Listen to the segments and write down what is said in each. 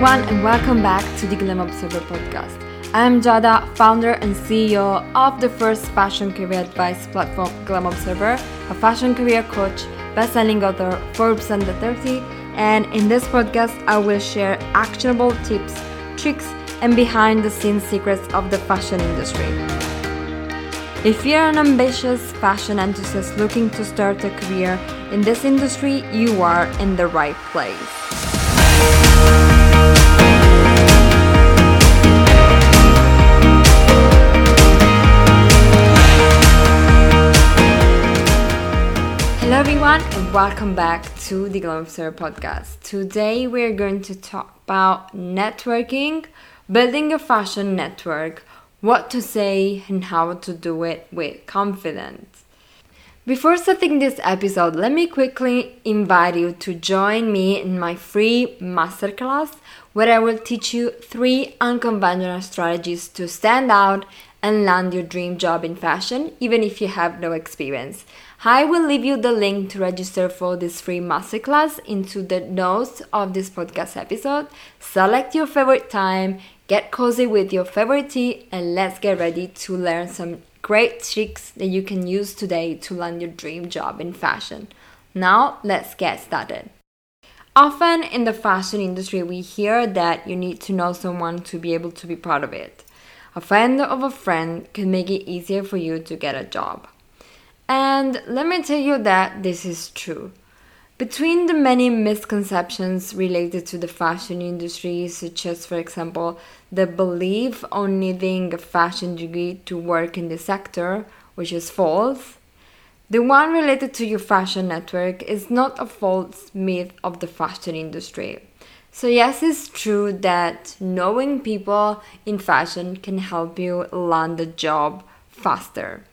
everyone, and welcome back to the Glam Observer podcast. I'm Giada, founder and CEO of the first fashion career advice platform, Glam Observer, a fashion career coach, best-selling author, Forbes Under 30, and in this podcast, I will share actionable tips, tricks, and behind-the-scenes secrets of the fashion industry. If you're an ambitious fashion enthusiast looking to start a career in this industry, you are in the right place. Hello, everyone, and welcome back to the Glam Observer podcast. Today, we're going to talk about networking, building a fashion network, what to say, and how to do it with confidence. Before starting this episode, let me quickly invite you to join me in my free masterclass where I will teach you three unconventional strategies to stand out and land your dream job in fashion, even if you have no experience. I will leave you the link to register for this free masterclass into the notes of this podcast episode. Select your favorite time, get cozy with your favorite tea, and let's get ready to learn some great tricks that you can use today to land your dream job in fashion. Now, let's get started. Often in the fashion industry, we hear that you need to know someone to be able to be part of it. A friend of a friend can make it easier for you to get a job. And let me tell you that this is true. Between the many misconceptions related to the fashion industry, such as, for example, the belief on needing a fashion degree to work in the sector, which is false, the one related to your fashion network is not a false myth of the fashion industry. So, yes, it's true that knowing people in fashion can help you land a job faster.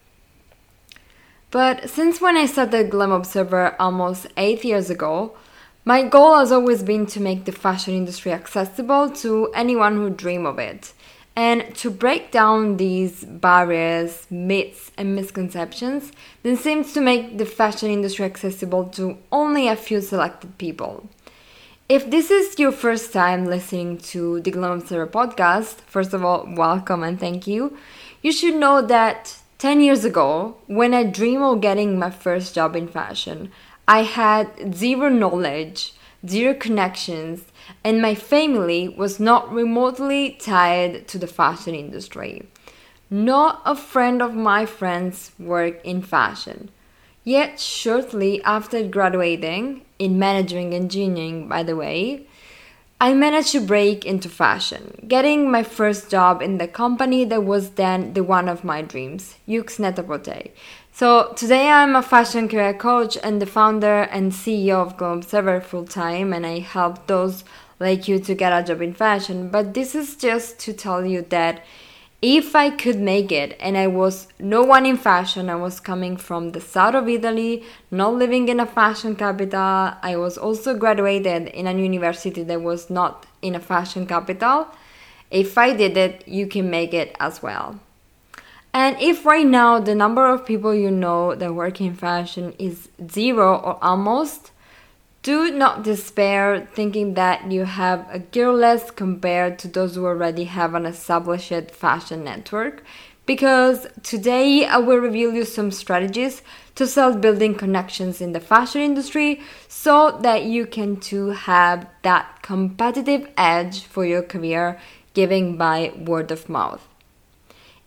But since when I started Glam Observer almost eight years ago, my goal has always been to make the fashion industry accessible to anyone who dream of it and to break down these barriers, myths, and misconceptions that seems to make the fashion industry accessible to only a few selected people. If this is your first time listening to the Glam Observer podcast, first of all, welcome and thank you. You should know that 10 years ago, when I dreamed of getting my first job in fashion, I had zero knowledge, zero connections, and my family was not remotely tied to the fashion industry. Not a friend of my friends worked in fashion. Yet, shortly after graduating, in managing engineering, by the way, I managed to break into fashion, getting my first job in the company that was then the one of my dreams, Yoox Net-a-Porter. So today I'm a fashion career coach and the founder and CEO of Glam Observer full time, and I help those like you to get a job in fashion. But this is just to tell you that if I could make it and I was no one in fashion, I was coming from the south of Italy, not living in a fashion capital. I was also graduated in a university that was not in a fashion capital. If I did it, you can make it as well. And if right now the number of people you know that work in fashion is zero or almost, do not despair thinking that you have a gear compared to those who already have an established fashion network because today I will reveal you some strategies to start building connections in the fashion industry so that you can too have that competitive edge for your career given by word of mouth.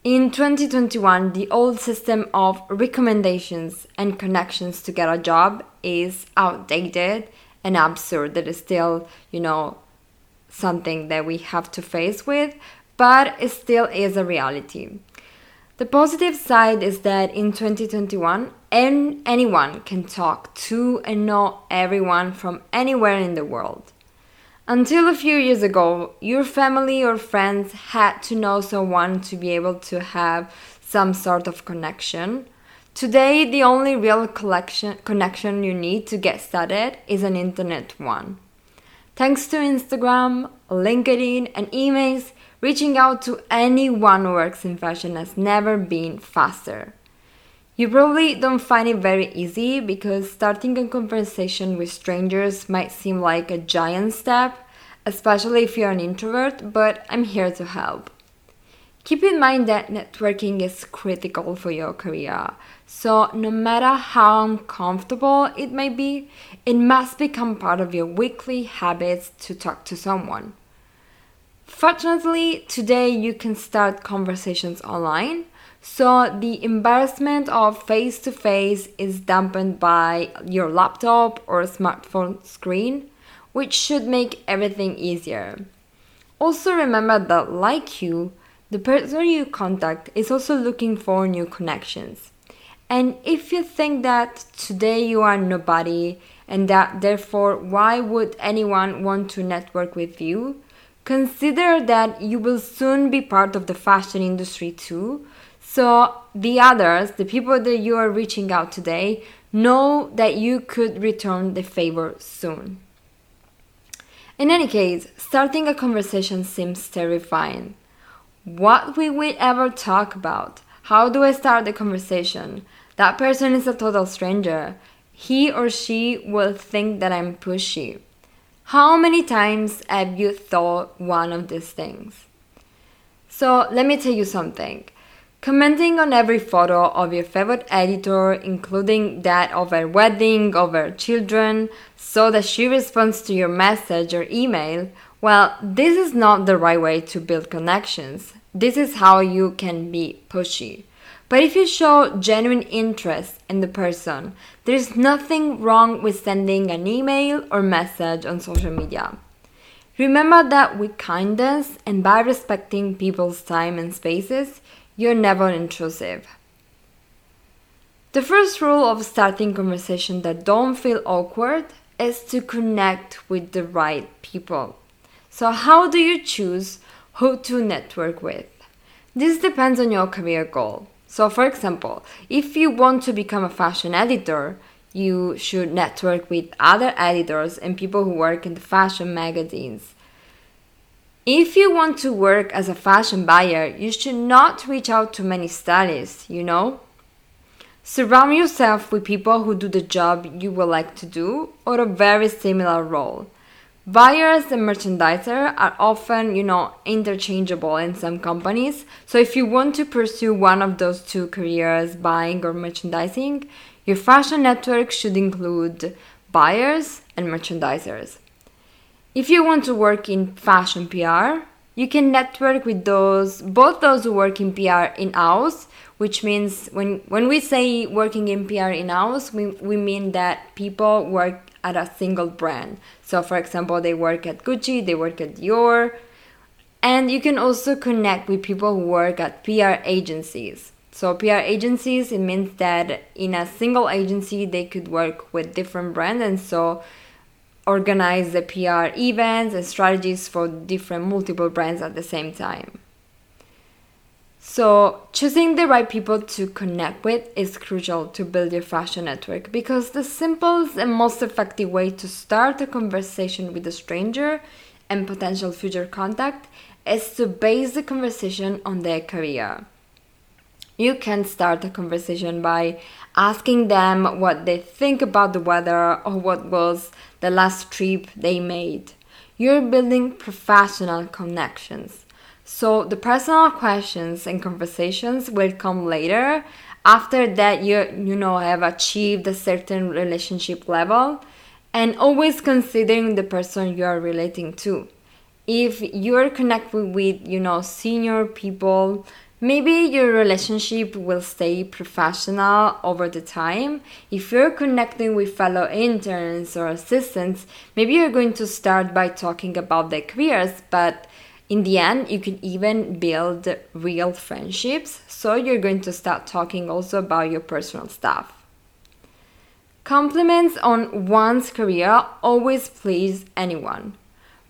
In 2021, the old system of recommendations and connections to get a job is outdated and absurd. That is still, you know, something that we have to face with, but it still is a reality. The positive side is that in 2021, anyone can talk to and know everyone from anywhere in the world. Until a few years ago, your family or friends had to know someone to be able to have some sort of connection. Today, the only real connection you need to get started is an internet one. Thanks to Instagram, LinkedIn, and emails, reaching out to anyone who works in fashion has never been faster. You probably don't find it very easy because starting a conversation with strangers might seem like a giant step, especially if you're an introvert, but I'm here to help. Keep in mind that networking is critical for your career. So, no matter how uncomfortable it may be, it must become part of your weekly habits to talk to someone. Fortunately, today you can start conversations online, so the embarrassment of face to face is dampened by your laptop or smartphone screen, which should make everything easier. Also, remember that, like you, the person you contact is also looking for new connections. And if you think that today you are nobody and that therefore why would anyone want to network with you, consider that you will soon be part of the fashion industry too. So the others, the people that you are reaching out today, know that you could return the favor soon. In any case, starting a conversation seems terrifying what will we ever talk about? How do I start the conversation? That person is a total stranger. He or she will think that I'm pushy. How many times have you thought one of these things? So let me tell you something. Commenting on every photo of your favorite editor, including that of her wedding, of her children, so that she responds to your message or email, well, this is not the right way to build connections. This is how you can be pushy. But if you show genuine interest in the person, there is nothing wrong with sending an email or message on social media. Remember that with kindness and by respecting people's time and spaces, you're never intrusive. The first rule of starting conversation that don't feel awkward is to connect with the right people. So how do you choose who to network with. This depends on your career goal. So, for example, if you want to become a fashion editor, you should network with other editors and people who work in the fashion magazines. If you want to work as a fashion buyer, you should not reach out to many stylists, you know? Surround yourself with people who do the job you would like to do or a very similar role. Buyers and merchandiser are often, you know, interchangeable in some companies. So if you want to pursue one of those two careers, buying or merchandising, your fashion network should include buyers and merchandisers. If you want to work in fashion PR, you can network with those both those who work in PR in house, which means when when we say working in PR in house, we, we mean that people work at a single brand. So, for example, they work at Gucci, they work at Dior, and you can also connect with people who work at PR agencies. So, PR agencies, it means that in a single agency, they could work with different brands and so organize the PR events and strategies for different multiple brands at the same time. So, choosing the right people to connect with is crucial to build your fashion network because the simplest and most effective way to start a conversation with a stranger and potential future contact is to base the conversation on their career. You can start a conversation by asking them what they think about the weather or what was the last trip they made. You're building professional connections. So the personal questions and conversations will come later after that you you know have achieved a certain relationship level and always considering the person you are relating to. If you're connected with, you know, senior people, maybe your relationship will stay professional over the time. If you're connecting with fellow interns or assistants, maybe you're going to start by talking about their careers, but in the end, you can even build real friendships. So you're going to start talking also about your personal stuff. Compliments on one's career always please anyone.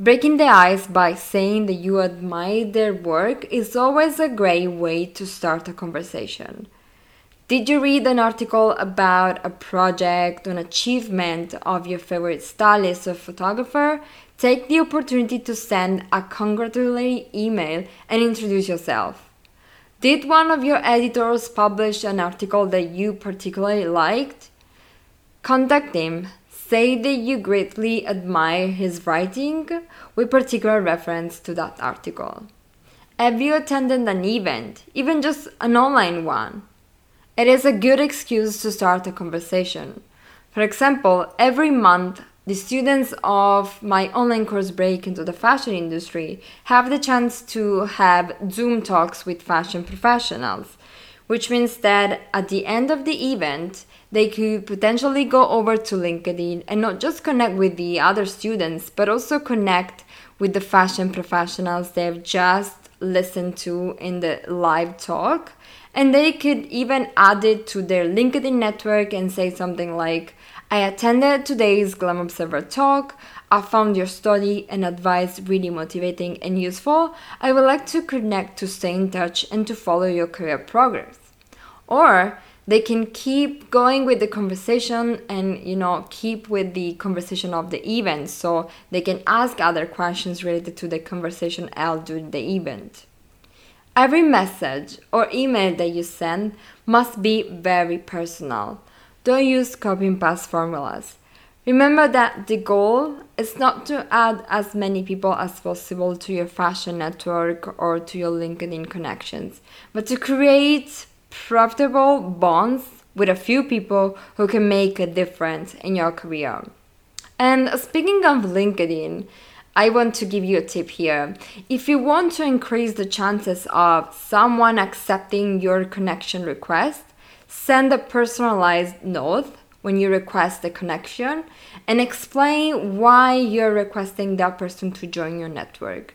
Breaking the ice by saying that you admire their work is always a great way to start a conversation. Did you read an article about a project, an achievement of your favorite stylist or photographer? Take the opportunity to send a congratulatory email and introduce yourself. Did one of your editors publish an article that you particularly liked? Contact him, say that you greatly admire his writing with particular reference to that article. Have you attended an event, even just an online one? It is a good excuse to start a conversation. For example, every month the students of my online course Break into the Fashion Industry have the chance to have Zoom talks with fashion professionals, which means that at the end of the event, they could potentially go over to LinkedIn and not just connect with the other students, but also connect with the fashion professionals they've just listened to in the live talk. And they could even add it to their LinkedIn network and say something like, I attended today's Glam Observer talk. I found your study and advice really motivating and useful. I would like to connect to stay in touch and to follow your career progress. Or they can keep going with the conversation and you know keep with the conversation of the event so they can ask other questions related to the conversation held during the event. Every message or email that you send must be very personal don't use copy and paste formulas. Remember that the goal is not to add as many people as possible to your fashion network or to your LinkedIn connections, but to create profitable bonds with a few people who can make a difference in your career. And speaking of LinkedIn, I want to give you a tip here. If you want to increase the chances of someone accepting your connection request, Send a personalized note when you request a connection and explain why you're requesting that person to join your network.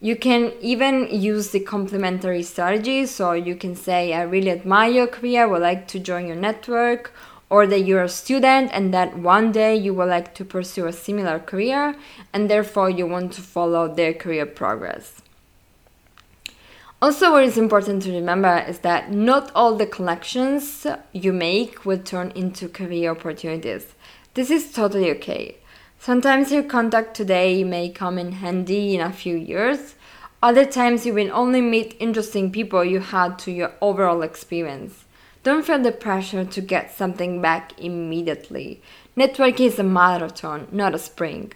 You can even use the complementary strategy. So you can say, I really admire your career, would like to join your network, or that you're a student and that one day you would like to pursue a similar career and therefore you want to follow their career progress. Also, what is important to remember is that not all the connections you make will turn into career opportunities. This is totally okay. Sometimes your contact today may come in handy in a few years. Other times you will only meet interesting people you had to your overall experience. Don't feel the pressure to get something back immediately. Networking is a marathon, not a sprint.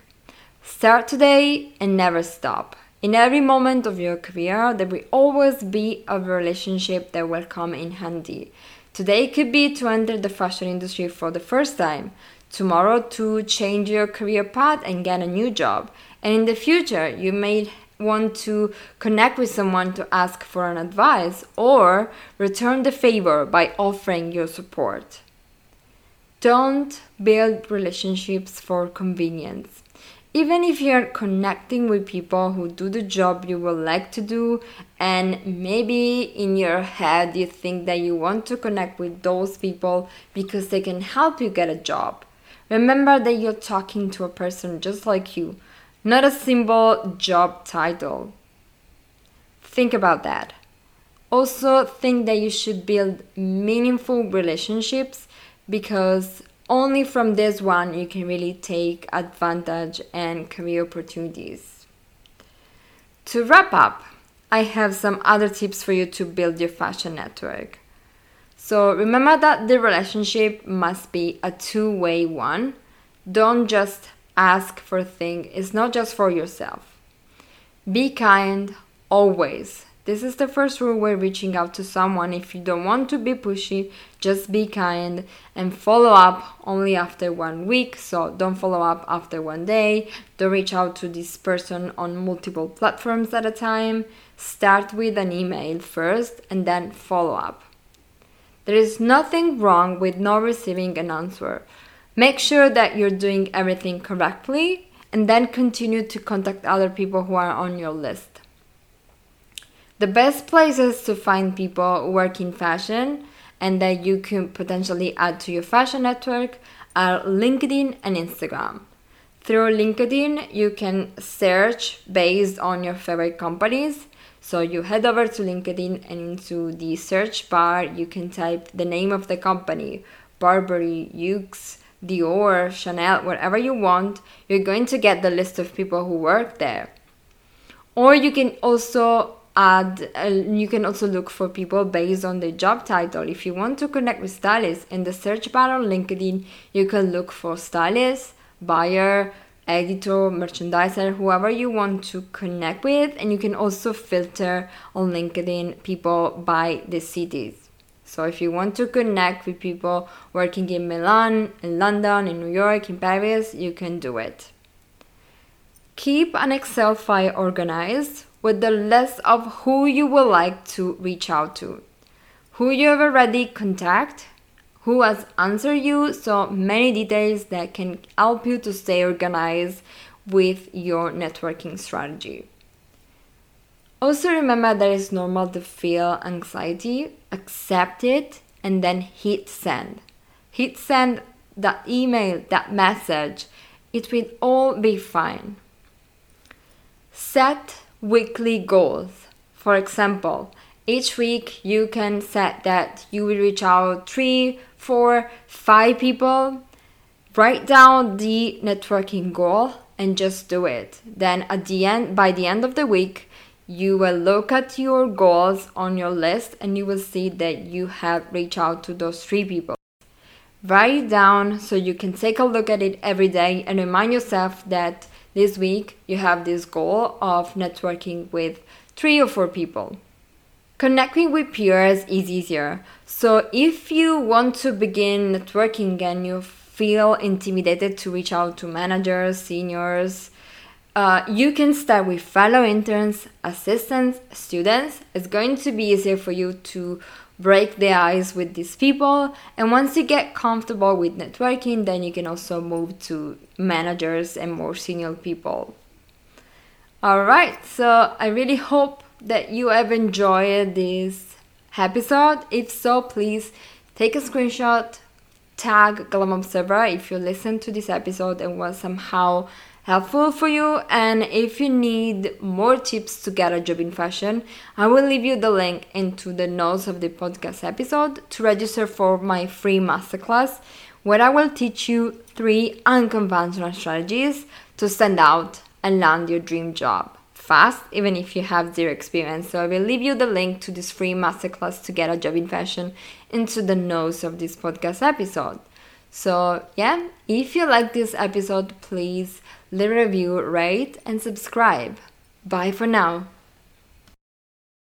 Start today and never stop. In every moment of your career, there will always be a relationship that will come in handy. Today could be to enter the fashion industry for the first time, tomorrow to change your career path and get a new job, and in the future, you may want to connect with someone to ask for an advice or return the favor by offering your support. Don't build relationships for convenience even if you're connecting with people who do the job you would like to do and maybe in your head you think that you want to connect with those people because they can help you get a job. Remember that you're talking to a person just like you not a simple job title. Think about that. Also think that you should build meaningful relationships because only from this one you can really take advantage and career opportunities. To wrap up, I have some other tips for you to build your fashion network. So remember that the relationship must be a two-way one. Don't just ask for things. It's not just for yourself. Be kind always. This is the first rule when reaching out to someone. If you don't want to be pushy, just be kind and follow up only after one week. So don't follow up after one day. Don't reach out to this person on multiple platforms at a time. Start with an email first and then follow up. There is nothing wrong with not receiving an answer. Make sure that you're doing everything correctly and then continue to contact other people who are on your list. The best places to find people work in fashion and that you can potentially add to your fashion network are LinkedIn and Instagram. Through LinkedIn, you can search based on your favorite companies. So you head over to LinkedIn and into the search bar, you can type the name of the company Burberry, Yoox, Dior, Chanel, whatever you want. You're going to get the list of people who work there. Or you can also add, uh, you can also look for people based on their job title. If you want to connect with stylists in the search bar on LinkedIn, you can look for stylist, buyer, editor, merchandiser, whoever you want to connect with, and you can also filter on LinkedIn people by the cities. So if you want to connect with people working in Milan, in London, in New York, in Paris, you can do it. Keep an Excel file organized with the list of who you would like to reach out to, who you have already contact, who has answered you, so many details that can help you to stay organized with your networking strategy. Also, remember that it's normal to feel anxiety, accept it, and then hit send. Hit send that email, that message. It will all be fine. Set weekly goals. For example, each week you can set that you will reach out three, four, five people. Write down the networking goal and just do it. Then at the end, by the end of the week, you will look at your goals on your list and you will see that you have reached out to those three people. Write it down so you can take a look at it every day and remind yourself that this week you have this goal of networking with three or four people. Connecting with peers is easier. So if you want to begin networking and you feel intimidated to reach out to managers, seniors, uh, you can start with fellow interns, assistants, students. It's going to be easier for you to break the ice with these people. And once you get comfortable with networking, then you can also move to managers and more senior people. All right, so I really hope that you have enjoyed this episode. If so, please take a screenshot, tag Glam Observer if you listen to this episode and was somehow helpful for you. And if you need more tips to get a job in fashion, I will leave you the link into the notes of the podcast episode to register for my free masterclass where I will teach you three unconventional strategies to stand out and land your dream job fast, even if you have zero experience. So I will leave you the link to this free masterclass to get a job in fashion into the notes of this podcast episode. So, yeah, if you like this episode, please review, rate, and subscribe. Bye for now.